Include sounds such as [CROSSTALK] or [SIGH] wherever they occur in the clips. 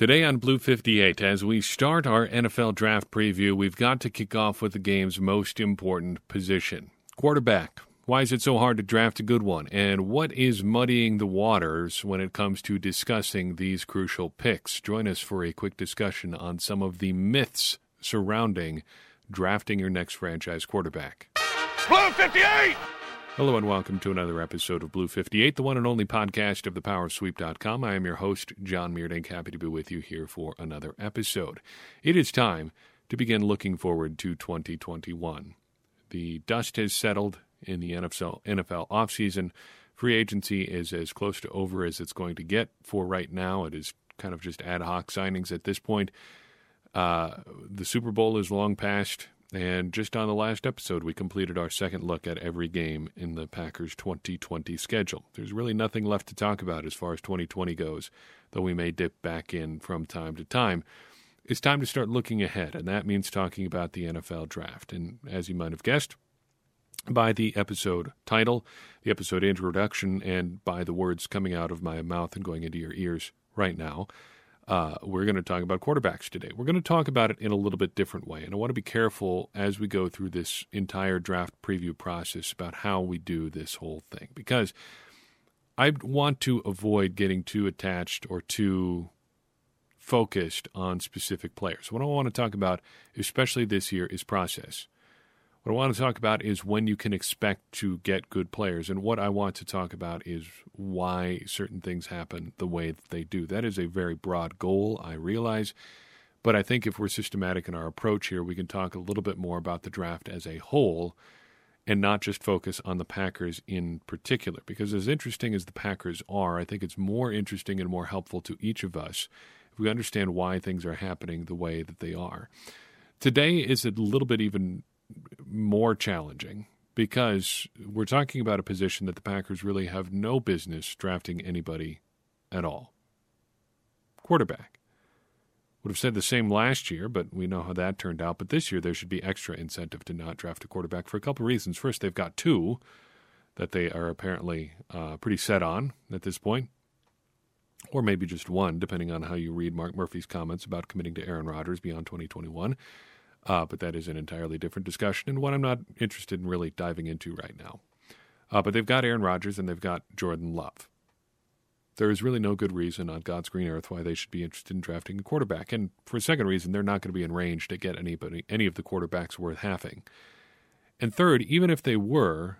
Today on Blue 58, as we start our NFL draft preview, we've got to kick off with the game's most important position quarterback. Why is it so hard to draft a good one? And what is muddying the waters when it comes to discussing these crucial picks? Join us for a quick discussion on some of the myths surrounding drafting your next franchise quarterback. Blue 58! Hello and welcome to another episode of Blue 58, the one and only podcast of thepowersweep.com. I am your host, John Meerdink. Happy to be with you here for another episode. It is time to begin looking forward to 2021. The dust has settled in the NFL, NFL offseason. Free agency is as close to over as it's going to get for right now. It is kind of just ad hoc signings at this point. Uh, the Super Bowl is long past. And just on the last episode, we completed our second look at every game in the Packers 2020 schedule. There's really nothing left to talk about as far as 2020 goes, though we may dip back in from time to time. It's time to start looking ahead, and that means talking about the NFL draft. And as you might have guessed, by the episode title, the episode introduction, and by the words coming out of my mouth and going into your ears right now, uh, we're going to talk about quarterbacks today. We're going to talk about it in a little bit different way. And I want to be careful as we go through this entire draft preview process about how we do this whole thing because I want to avoid getting too attached or too focused on specific players. What I want to talk about, especially this year, is process. What I want to talk about is when you can expect to get good players. And what I want to talk about is why certain things happen the way that they do. That is a very broad goal, I realize. But I think if we're systematic in our approach here, we can talk a little bit more about the draft as a whole and not just focus on the Packers in particular. Because as interesting as the Packers are, I think it's more interesting and more helpful to each of us if we understand why things are happening the way that they are. Today is a little bit even more challenging because we're talking about a position that the Packers really have no business drafting anybody at all. Quarterback. Would have said the same last year, but we know how that turned out. But this year, there should be extra incentive to not draft a quarterback for a couple of reasons. First, they've got two that they are apparently uh, pretty set on at this point, or maybe just one, depending on how you read Mark Murphy's comments about committing to Aaron Rodgers beyond 2021. Uh, but that is an entirely different discussion and one I'm not interested in really diving into right now. Uh, but they've got Aaron Rodgers and they've got Jordan Love. There is really no good reason on God's green earth why they should be interested in drafting a quarterback. And for a second reason, they're not going to be in range to get anybody, any of the quarterbacks worth having. And third, even if they were,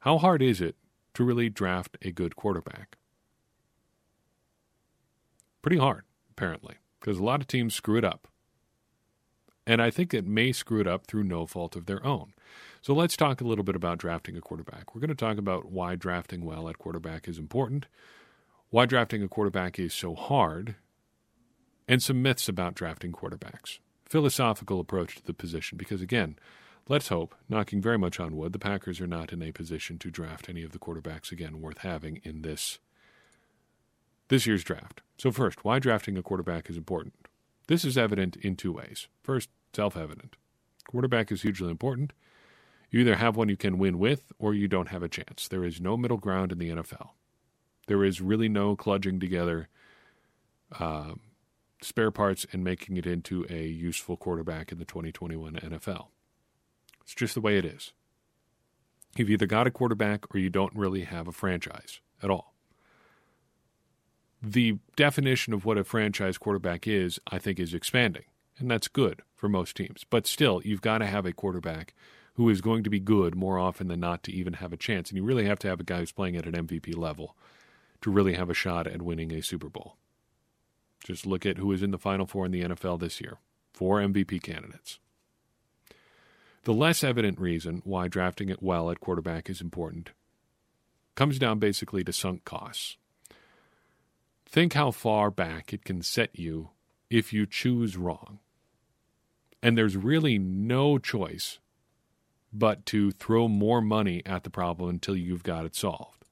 how hard is it to really draft a good quarterback? Pretty hard, apparently, because a lot of teams screw it up. And I think it may screw it up through no fault of their own. So let's talk a little bit about drafting a quarterback. We're going to talk about why drafting well at quarterback is important, why drafting a quarterback is so hard, and some myths about drafting quarterbacks. Philosophical approach to the position, because again, let's hope, knocking very much on wood, the Packers are not in a position to draft any of the quarterbacks again worth having in this this year's draft. So first, why drafting a quarterback is important. This is evident in two ways. First, self evident. Quarterback is hugely important. You either have one you can win with or you don't have a chance. There is no middle ground in the NFL. There is really no cludging together uh, spare parts and making it into a useful quarterback in the 2021 NFL. It's just the way it is. You've either got a quarterback or you don't really have a franchise at all the definition of what a franchise quarterback is, I think, is expanding. And that's good for most teams. But still, you've got to have a quarterback who is going to be good more often than not to even have a chance. And you really have to have a guy who's playing at an MVP level to really have a shot at winning a Super Bowl. Just look at who is in the Final Four in the NFL this year four MVP candidates. The less evident reason why drafting it well at quarterback is important comes down basically to sunk costs. Think how far back it can set you if you choose wrong. And there's really no choice but to throw more money at the problem until you've got it solved.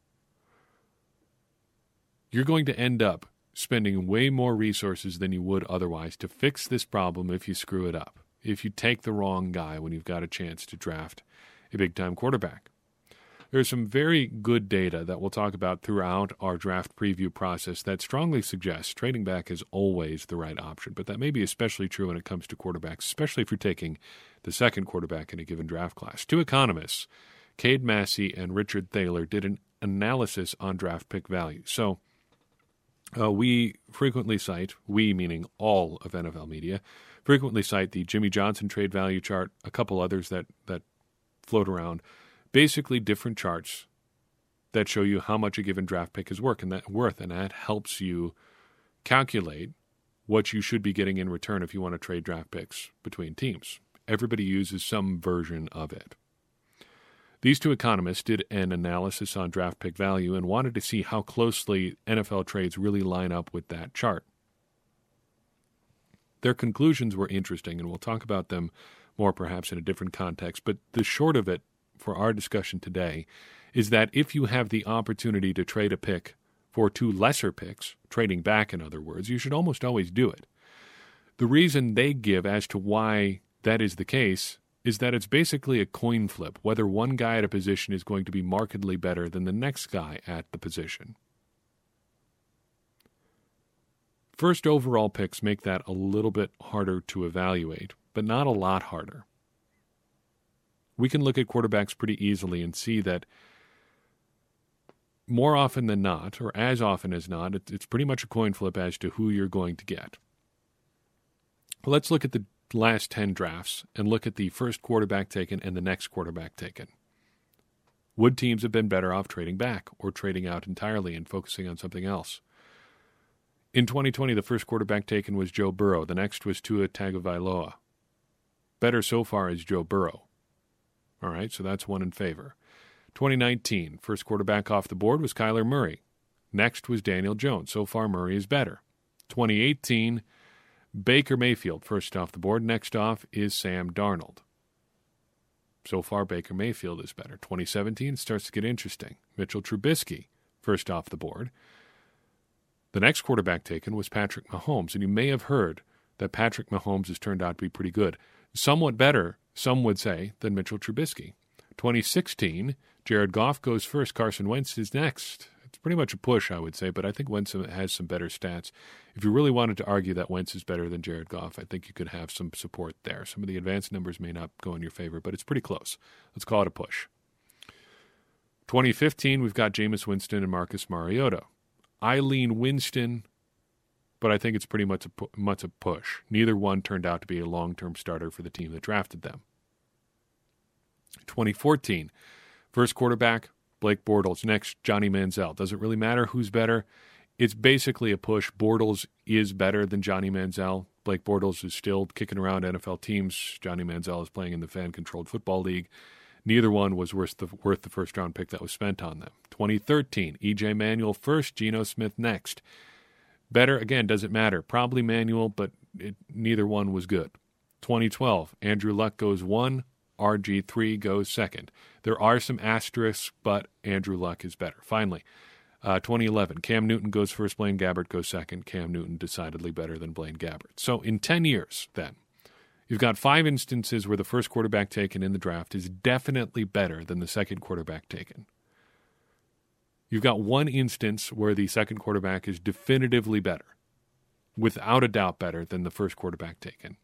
You're going to end up spending way more resources than you would otherwise to fix this problem if you screw it up, if you take the wrong guy when you've got a chance to draft a big time quarterback. There's some very good data that we'll talk about throughout our draft preview process that strongly suggests trading back is always the right option, but that may be especially true when it comes to quarterbacks, especially if you're taking the second quarterback in a given draft class. Two economists, Cade Massey and Richard Thaler, did an analysis on draft pick value. So uh, we frequently cite, we meaning all of NFL media, frequently cite the Jimmy Johnson trade value chart, a couple others that, that float around basically different charts that show you how much a given draft pick is worth, and that worth, and that helps you calculate what you should be getting in return if you want to trade draft picks between teams. Everybody uses some version of it. These two economists did an analysis on draft pick value and wanted to see how closely NFL trades really line up with that chart. Their conclusions were interesting, and we'll talk about them more perhaps in a different context. But the short of it for our discussion today is that if you have the opportunity to trade a pick for two lesser picks, trading back, in other words, you should almost always do it. The reason they give as to why that is the case is that it's basically a coin flip whether one guy at a position is going to be markedly better than the next guy at the position. First overall picks make that a little bit harder to evaluate, but not a lot harder we can look at quarterbacks pretty easily and see that more often than not, or as often as not, it's pretty much a coin flip as to who you're going to get. Let's look at the last 10 drafts and look at the first quarterback taken and the next quarterback taken. Would teams have been better off trading back or trading out entirely and focusing on something else? In 2020, the first quarterback taken was Joe Burrow. The next was Tua Tagovailoa. Better so far is Joe Burrow. All right, so that's one in favor. 2019, first quarterback off the board was Kyler Murray. Next was Daniel Jones. So far, Murray is better. 2018, Baker Mayfield, first off the board. Next off is Sam Darnold. So far, Baker Mayfield is better. 2017 starts to get interesting. Mitchell Trubisky, first off the board. The next quarterback taken was Patrick Mahomes, and you may have heard that Patrick Mahomes has turned out to be pretty good. Somewhat better some would say, than Mitchell Trubisky. 2016, Jared Goff goes first, Carson Wentz is next. It's pretty much a push, I would say, but I think Wentz has some better stats. If you really wanted to argue that Wentz is better than Jared Goff, I think you could have some support there. Some of the advanced numbers may not go in your favor, but it's pretty close. Let's call it a push. 2015, we've got Jameis Winston and Marcus Mariota. Eileen Winston but I think it's pretty much a, much a push. Neither one turned out to be a long term starter for the team that drafted them. 2014, first quarterback, Blake Bortles. Next, Johnny Manziel. Does it really matter who's better? It's basically a push. Bortles is better than Johnny Manziel. Blake Bortles is still kicking around NFL teams. Johnny Manziel is playing in the fan controlled football league. Neither one was worth the, worth the first round pick that was spent on them. 2013, EJ Manuel first, Geno Smith next. Better, again, doesn't matter. Probably Manuel, but it, neither one was good. 2012, Andrew Luck goes one, RG3 goes second. There are some asterisks, but Andrew Luck is better. Finally, uh, 2011, Cam Newton goes first, Blaine Gabbert goes second. Cam Newton decidedly better than Blaine Gabbert. So in 10 years, then, you've got five instances where the first quarterback taken in the draft is definitely better than the second quarterback taken. You've got one instance where the second quarterback is definitively better, without a doubt better than the first quarterback taken.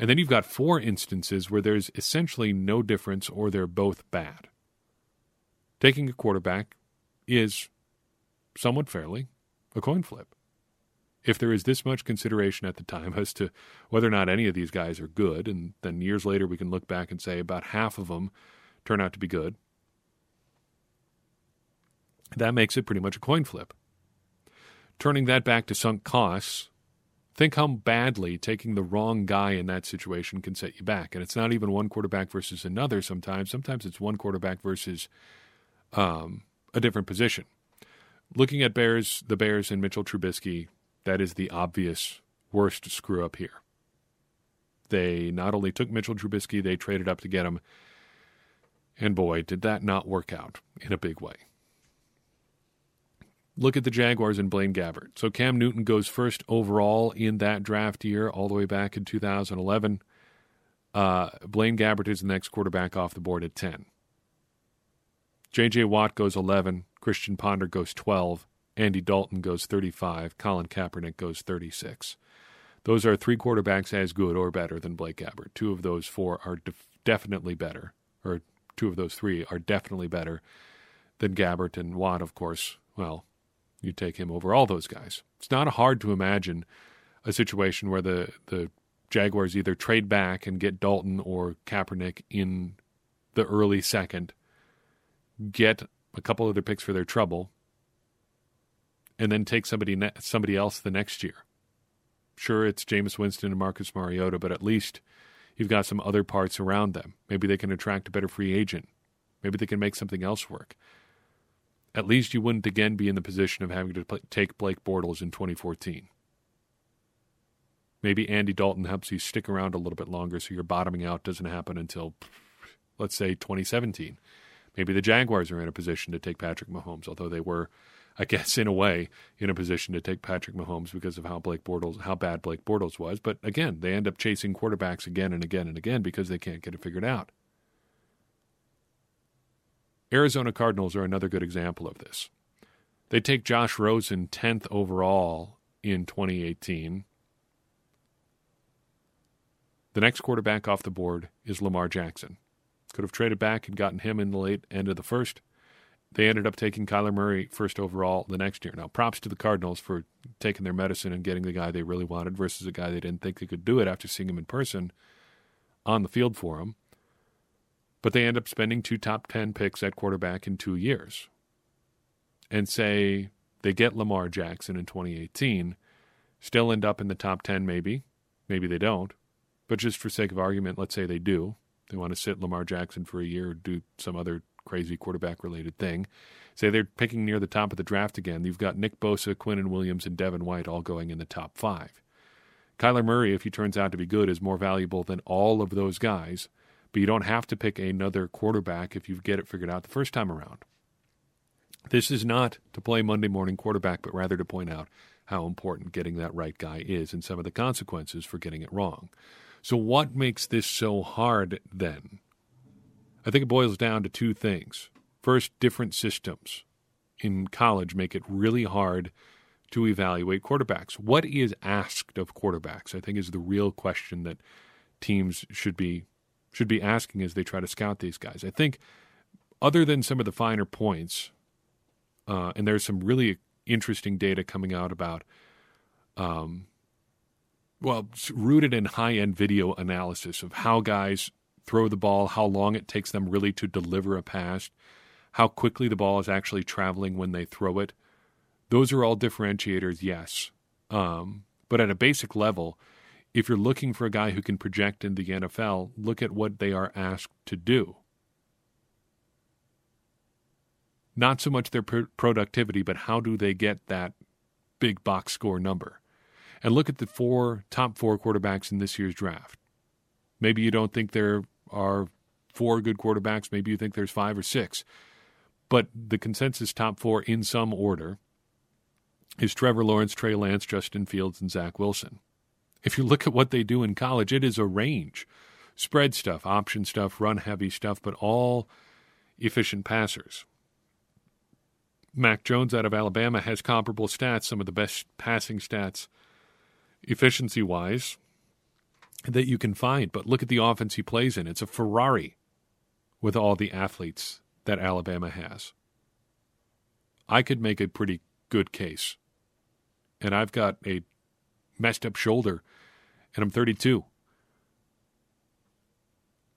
And then you've got four instances where there's essentially no difference or they're both bad. Taking a quarterback is somewhat fairly a coin flip. If there is this much consideration at the time [LAUGHS] as to whether or not any of these guys are good, and then years later we can look back and say about half of them turn out to be good, that makes it pretty much a coin flip. Turning that back to sunk costs, think how badly taking the wrong guy in that situation can set you back. And it's not even one quarterback versus another sometimes. Sometimes it's one quarterback versus um, a different position. Looking at Bears, the Bears and Mitchell Trubisky, that is the obvious worst screw up here. They not only took Mitchell Trubisky, they traded up to get him. And boy, did that not work out in a big way look at the Jaguars and Blaine Gabbert. So Cam Newton goes first overall in that draft year, all the way back in 2011. Uh, Blaine Gabbert is the next quarterback off the board at 10. J.J. Watt goes 11, Christian Ponder goes 12, Andy Dalton goes 35, Colin Kaepernick goes 36. Those are three quarterbacks as good or better than Blake Gabbert. Two of those four are def- definitely better, or two of those three are definitely better than Gabbert and Watt, of course. Well, you take him over all those guys. It's not hard to imagine a situation where the, the Jaguars either trade back and get Dalton or Kaepernick in the early second, get a couple other picks for their trouble, and then take somebody ne- somebody else the next year. Sure, it's Jameis Winston and Marcus Mariota, but at least you've got some other parts around them. Maybe they can attract a better free agent. Maybe they can make something else work. At least you wouldn't again be in the position of having to play, take Blake Bortles in 2014. Maybe Andy Dalton helps you stick around a little bit longer so your bottoming out doesn't happen until, let's say, 2017. Maybe the Jaguars are in a position to take Patrick Mahomes, although they were, I guess, in a way, in a position to take Patrick Mahomes because of how Blake Bortles, how bad Blake Bortles was. But again, they end up chasing quarterbacks again and again and again because they can't get it figured out. Arizona Cardinals are another good example of this. They take Josh Rosen 10th overall in 2018 the next quarterback off the board is Lamar Jackson. Could have traded back and gotten him in the late end of the first. They ended up taking Kyler Murray first overall the next year. Now, props to the Cardinals for taking their medicine and getting the guy they really wanted versus a guy they didn't think they could do it after seeing him in person on the field for him. But they end up spending two top 10 picks at quarterback in two years. And say they get Lamar Jackson in 2018, still end up in the top 10 maybe. Maybe they don't. But just for sake of argument, let's say they do. They want to sit Lamar Jackson for a year or do some other crazy quarterback related thing. Say they're picking near the top of the draft again. You've got Nick Bosa, Quinnen Williams, and Devin White all going in the top five. Kyler Murray, if he turns out to be good, is more valuable than all of those guys, but you don't have to pick another quarterback if you get it figured out the first time around. This is not to play Monday morning quarterback, but rather to point out how important getting that right guy is and some of the consequences for getting it wrong. So, what makes this so hard then? I think it boils down to two things. First, different systems in college make it really hard to evaluate quarterbacks. What is asked of quarterbacks? I think is the real question that teams should be should be asking as they try to scout these guys. I think other than some of the finer points, uh, and there's some really interesting data coming out about um, well, rooted in high end video analysis of how guys throw the ball, how long it takes them really to deliver a pass, how quickly the ball is actually traveling when they throw it. Those are all differentiators, yes. Um, but at a basic level, if you're looking for a guy who can project in the NFL, look at what they are asked to do. Not so much their pr- productivity, but how do they get that big box score number? and look at the four top four quarterbacks in this year's draft. Maybe you don't think there are four good quarterbacks. Maybe you think there's five or six. But the consensus top four in some order is Trevor Lawrence, Trey Lance, Justin Fields, and Zach Wilson. If you look at what they do in college, it is a range spread stuff, option stuff, run heavy stuff, but all efficient passers. Mac Jones out of Alabama has comparable stats, some of the best passing stats efficiency wise that you can find. But look at the offense he plays in. It's a Ferrari with all the athletes that Alabama has. I could make a pretty good case. And I've got a messed up shoulder, and I'm 32.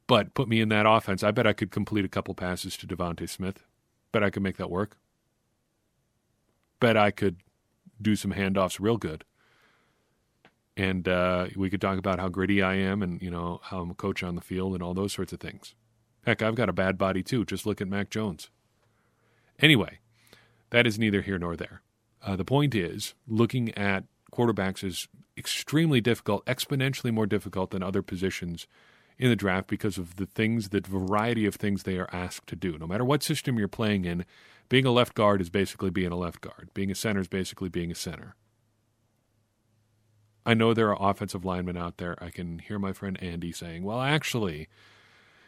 But put me in that offense. I bet I could complete a couple passes to DeVonta Smith. Bet I could make that work. Bet I could do some handoffs real good and uh, we could talk about how gritty I am and you know how I'm a coach on the field and all those sorts of things. Heck, I've got a bad body too. Just look at Mac Jones. Anyway, that is neither here nor there. Uh, the point is, looking at quarterbacks is extremely difficult, exponentially more difficult than other positions in the draft because of the things, the variety of things they are asked to do. No matter what system you're playing in, being a left guard is basically being a left guard. Being a center is basically being a center. I know there are offensive linemen out there. I can hear my friend Andy saying, well, actually,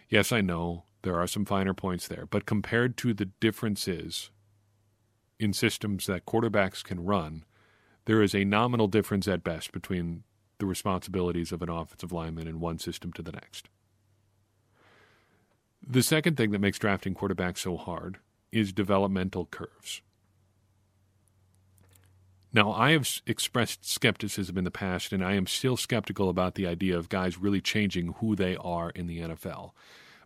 yes, I know There are some finer points there. But compared to the differences in systems that quarterbacks can run, there is a nominal difference at best between the responsibilities of an offensive lineman in one system to the next. The second thing that makes drafting quarterbacks so hard is developmental curves. Now, I have expressed skepticism in the past, and I am still skeptical about the idea of guys really changing who they are in the NFL.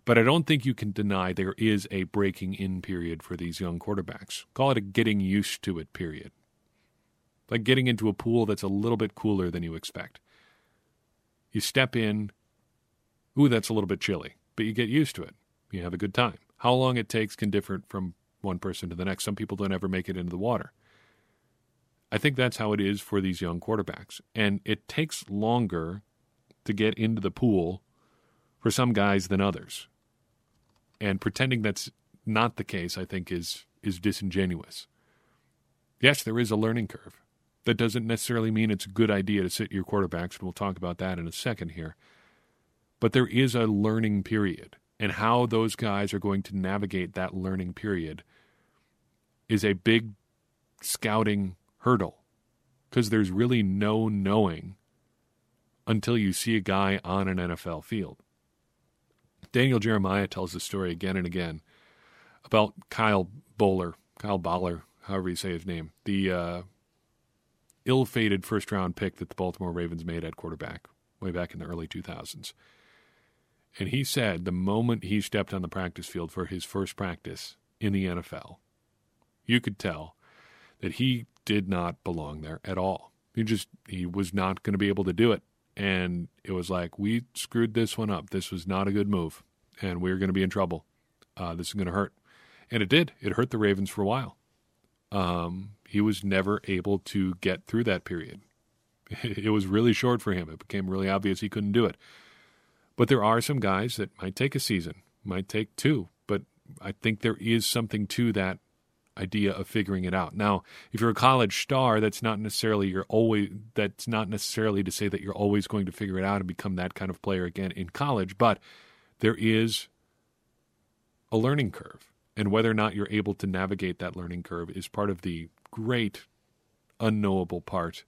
But I don't think you can deny there is a breaking in period for these young quarterbacks. Call it a getting used to it period. Like getting into a pool that's a little bit cooler than you expect. You step in, ooh, that's a little bit chilly, but you get used to it. You have a good time. How long it takes can differ from one person to the next. Some people don't ever make it into the water. I think that's how it is for these young quarterbacks. And it takes longer to get into the pool for some guys than others. And pretending that's not the case, I think, is is disingenuous. Yes, there is a learning curve. That doesn't necessarily mean it's a good idea to sit your quarterbacks, and we'll talk about that in a second here. But there is a learning period, and how those guys are going to navigate that learning period is a big scouting hurdle because there's really no knowing until you see a guy on an NFL field. Daniel Jeremiah tells the story again and again about Kyle Bowler, Kyle Boller, however you say his name, the uh, ill fated first round pick that the Baltimore Ravens made at quarterback way back in the early 2000s. And he said the moment he stepped on the practice field for his first practice in the NFL, you could tell that he did not belong there at all. He just he was not going to be able to do it. And it was like we screwed this one up. This was not a good move, and we are going to be in trouble. Uh, this is going to hurt, and it did. It hurt the Ravens for a while. Um, he was never able to get through that period. [LAUGHS] It was really short for him. It became really obvious he couldn't do it. But there are some guys that might take a season, might take two. But I think there is something to that idea of figuring it out. Now, if you're a college star, that's not necessarily you're always that's not necessarily to say that you're always going to figure it out and become that kind of player again in college, but there is a learning curve. And whether or not you're able to navigate that learning curve is part of the great unknowable part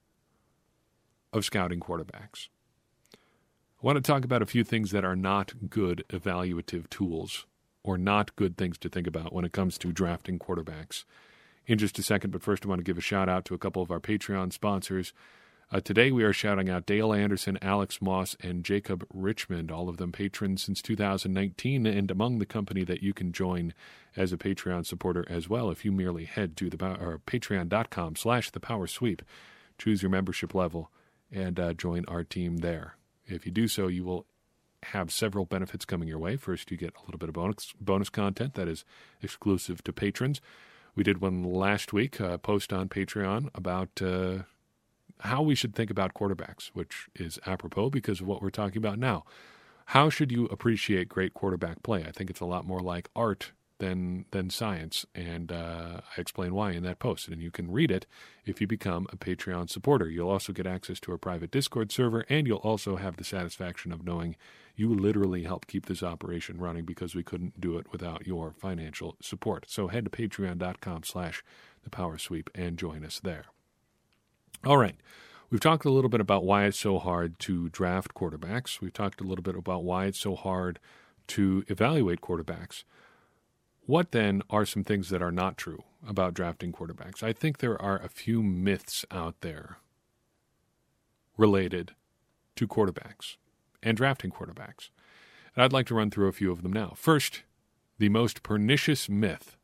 of scouting quarterbacks. I want to talk about a few things that are not good evaluative tools or not good things to think about when it comes to drafting quarterbacks in just a second. But first, I want to give a shout out to a couple of our Patreon sponsors. Uh, today, we are shouting out Dale Anderson, Alex Moss, and Jacob Richmond, all of them patrons since 2019, and among the company that you can join as a Patreon supporter as well if you merely head to the patreon.com slash the power sweep, choose your membership level, and uh, join our team there. If you do so, you will have several benefits coming your way. First, you get a little bit of bonus bonus content that is exclusive to patrons. We did one last week, a post on Patreon about uh, how we should think about quarterbacks, which is apropos because of what we're talking about now. How should you appreciate great quarterback play? I think it's a lot more like art than than science, and uh, I explain why in that post. And you can read it if you become a Patreon supporter. You'll also get access to our private Discord server, and you'll also have the satisfaction of knowing you literally help keep this operation running because we couldn't do it without your financial support. So head to patreon.com slash the power sweep and join us there. All right. We've talked a little bit about why it's so hard to draft quarterbacks. We've talked a little bit about why it's so hard to evaluate quarterbacks. What then are some things that are not true about drafting quarterbacks? I think there are a few myths out there related to quarterbacks and drafting quarterbacks. And I'd like to run through a few of them now. First, the most pernicious myth,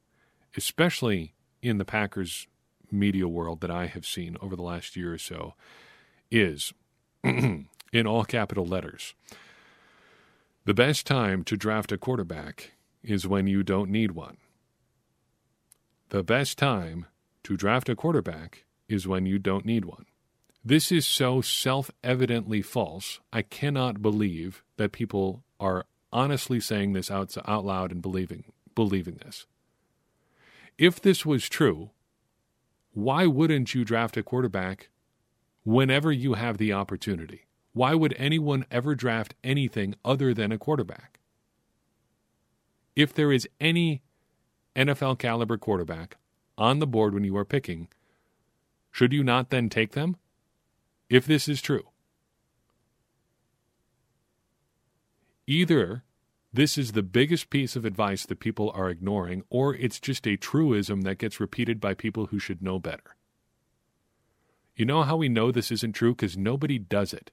especially in the Packers media world that I have seen over the last year or so, is [CLEARS THROAT] in all capital letters. The best time to draft a quarterback is when you don't need one. The best time to draft a quarterback is when you don't need one. This is so self evidently false. I cannot believe that people are honestly saying this out, out loud and believing, believing this. If this was true, why wouldn't you draft a quarterback whenever you have the opportunity? Why would anyone ever draft anything other than a quarterback? If there is any NFL caliber quarterback on the board when you are picking, should you not then take them? If this is true, either this is the biggest piece of advice that people are ignoring, or it's just a truism that gets repeated by people who should know better. You know how we know this isn't true? Because nobody does it.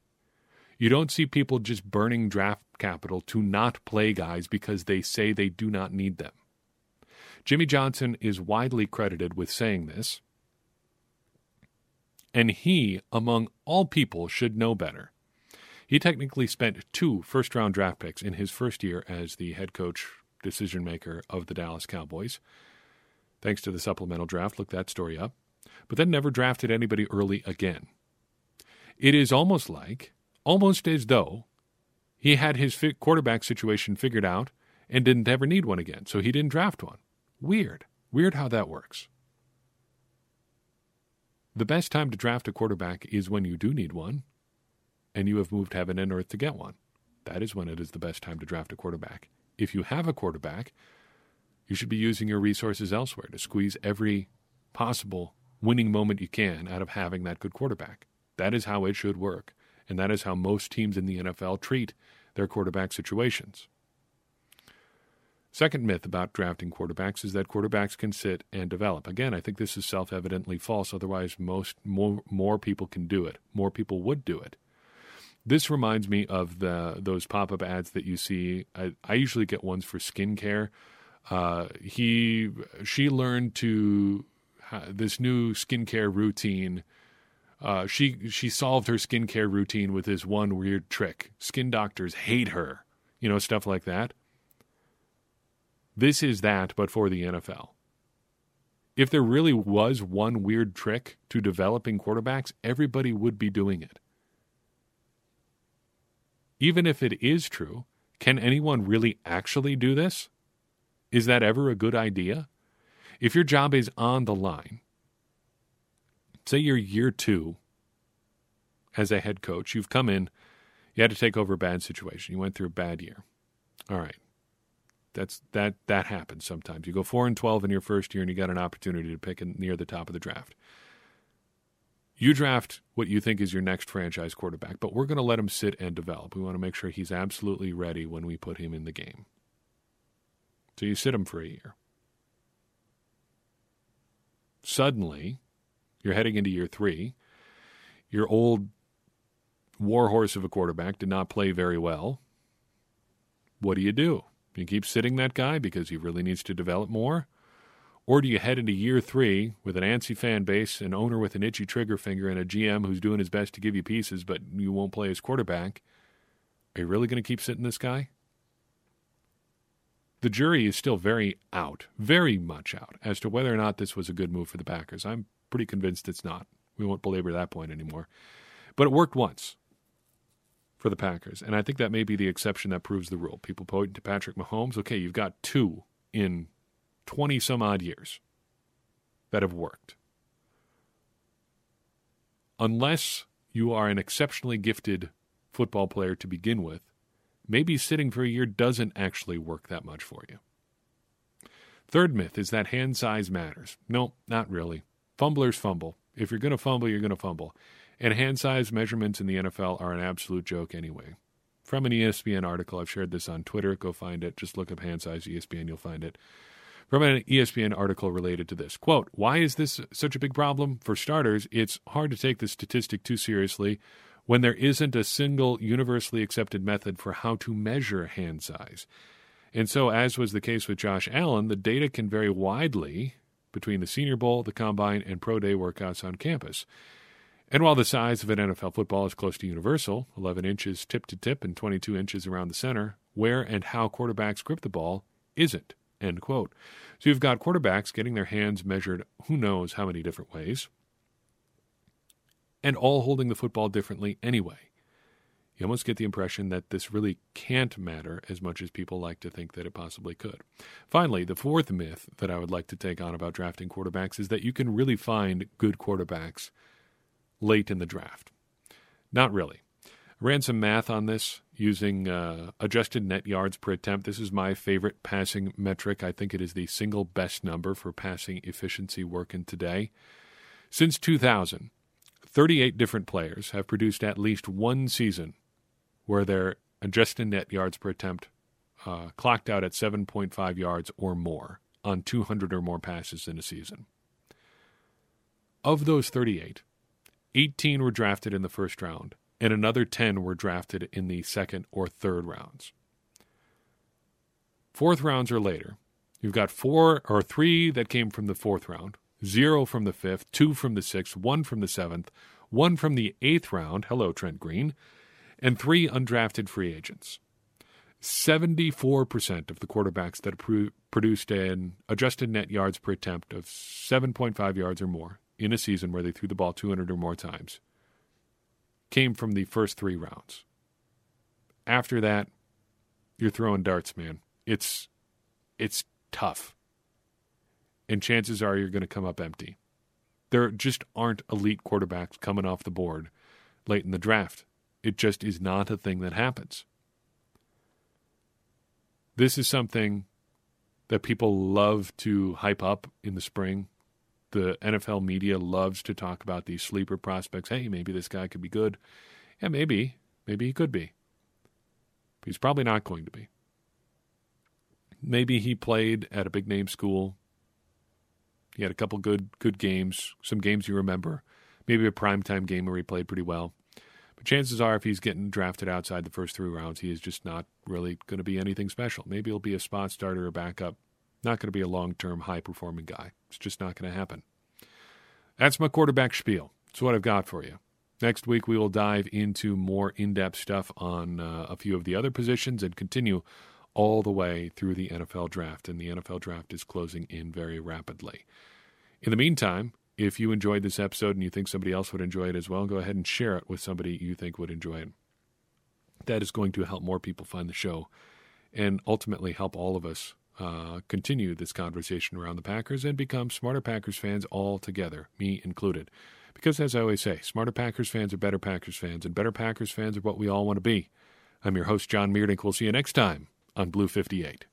You don't see people just burning draft capital to not play guys because they say they do not need them. Jimmy Johnson is widely credited with saying this, and he, among all people, should know better. He technically spent two first round draft picks in his first year as the head coach decision maker of the Dallas Cowboys. Thanks to the supplemental draft, look that story up. But then never drafted anybody early again. It is almost like, almost as though, he had his quarterback situation figured out and didn't ever need one again, so he didn't draft one. Weird. Weird how that works. The best time to draft a quarterback is when you do need one, and you have moved heaven and earth to get one. That is when it is the best time to draft a quarterback. If you have a quarterback, you should be using your resources elsewhere to squeeze every possible winning moment you can out of having that good quarterback. That is how it should work. And that is how most teams in the NFL treat their quarterback situations. Second myth about drafting quarterbacks is that quarterbacks can sit and develop. Again, I think this is self-evidently false. Otherwise, most more more people can do it. More people would do it. This reminds me of the those pop up ads that you see. I, I usually get ones for skincare. Uh, he she learned to this new skincare routine. Uh, she she solved her skincare routine with this one weird trick. Skin doctors hate her, you know, stuff like that. This is that, but for the NFL. If there really was one weird trick to developing quarterbacks, everybody would be doing it even if it is true, can anyone really actually do this? Is that ever a good idea? If your job is on the line, say you're year two as a head coach, you've come in, you had to take over a bad situation, you went through a bad year. All right. That's that that happens sometimes. You go four and twelve in your first year and you got an opportunity to pick in, near the top of the draft. You draft what you think is your next franchise quarterback, but we're going to let him sit and develop. We want to make sure he's absolutely ready when we put him in the game. So you sit him for a year. Suddenly, you're heading into year three. Your old warhorse of a quarterback did not play very well. What do you do? You keep sitting that guy because he really needs to develop more? Or do you head into year three with an antsy fan base, an owner with an itchy trigger finger, and a GM who's doing his best to give you pieces, but you won't play his quarterback? Are you really going to keep sitting this guy? The jury is still very out, very much out, as to whether or not this was a good move for the Packers. I'm pretty convinced it's not. We won't belabor that point anymore. But it worked once for the Packers, and I think that may be the exception that proves the rule. People point to Patrick Mahomes. Okay, you've got two in 20 some odd years that have worked. Unless you are an exceptionally gifted football player to begin with, maybe sitting for a year doesn't actually work that much for you. Third myth is that hand size matters. No, not really. Fumblers fumble. If you're going to fumble, you're going to fumble. And hand size measurements in the NFL are an absolute joke anyway. From an ESPN article, I've shared this on Twitter. Go find it. Just look up hand size ESPN, you'll find it from an ESPN article related to this. Quote, why is this such a big problem? For starters, it's hard to take the statistic too seriously when there isn't a single universally accepted method for how to measure hand size. And so, as was the case with Josh Allen, the data can vary widely between the Senior Bowl, the Combine, and Pro Day workouts on campus. And while the size of an NFL football is close to universal 11 inches tip to tip and 22 inches around the center where and how quarterbacks grip the ball isn't. End quote. So you've got quarterbacks getting their hands measured who knows how many different ways, and all holding the football differently anyway. You almost get the impression that this really can't matter as much as people like to think that it possibly could. Finally, the fourth myth that I would like to take on about drafting quarterbacks is that you can really find good quarterbacks late in the draft. Not really. Ran some math on this using uh, adjusted net yards per attempt. This is my favorite passing metric. I think it is the single best number for passing efficiency working today. Since 2000, 38 different players have produced at least one season where their adjusted net yards per attempt uh, clocked out at 7.5 yards or more on 200 or more passes in a season. Of those 38, 18 were drafted in the first round, and another 10 were drafted in the second or third rounds. Fourth rounds or later, you've got four or three that came from the fourth round, zero from the fifth, two from the sixth, one from the seventh, one from the eighth round, hello, Trent Green, and three undrafted free agents. 74% of the quarterbacks that produced an adjusted net yards per attempt of 7.5 yards or more in a season where they threw the ball 200 or more times came from the first three rounds. After that, you're throwing darts, man. It's it's tough. And chances are you're going to come up empty. There just aren't elite quarterbacks coming off the board late in the draft. It just is not a thing that happens. This is something that people love to hype up in the spring the NFL media loves to talk about these sleeper prospects. Hey, maybe this guy could be good. Yeah, maybe. Maybe he could be. He's probably not going to be. Maybe he played at a big name school. He had a couple good good games, some games you remember. Maybe a primetime game where he played pretty well. But chances are, if he's getting drafted outside the first three rounds, he is just not really going to be anything special. Maybe he'll be a spot starter or backup not going to be a long term, high performing guy. It's just not going to happen. That's my quarterback spiel. That's what I've got for you. Next week, we will dive into more in depth stuff on uh, a few of the other positions and continue all the way through the NFL draft. And the NFL draft is closing in very rapidly. In the meantime, if you enjoyed this episode and you think somebody else would enjoy it as well, go ahead and share it with somebody you think would enjoy it. That is going to help more people find the show and ultimately help all of us uh, continue this conversation around the Packers and become smarter Packers fans all together, me included. Because as I always say, smarter Packers fans are better Packers fans, and better Packers fans are what we all want to be. I'm your host, John Meerdink. We'll see you next time on Blue 58.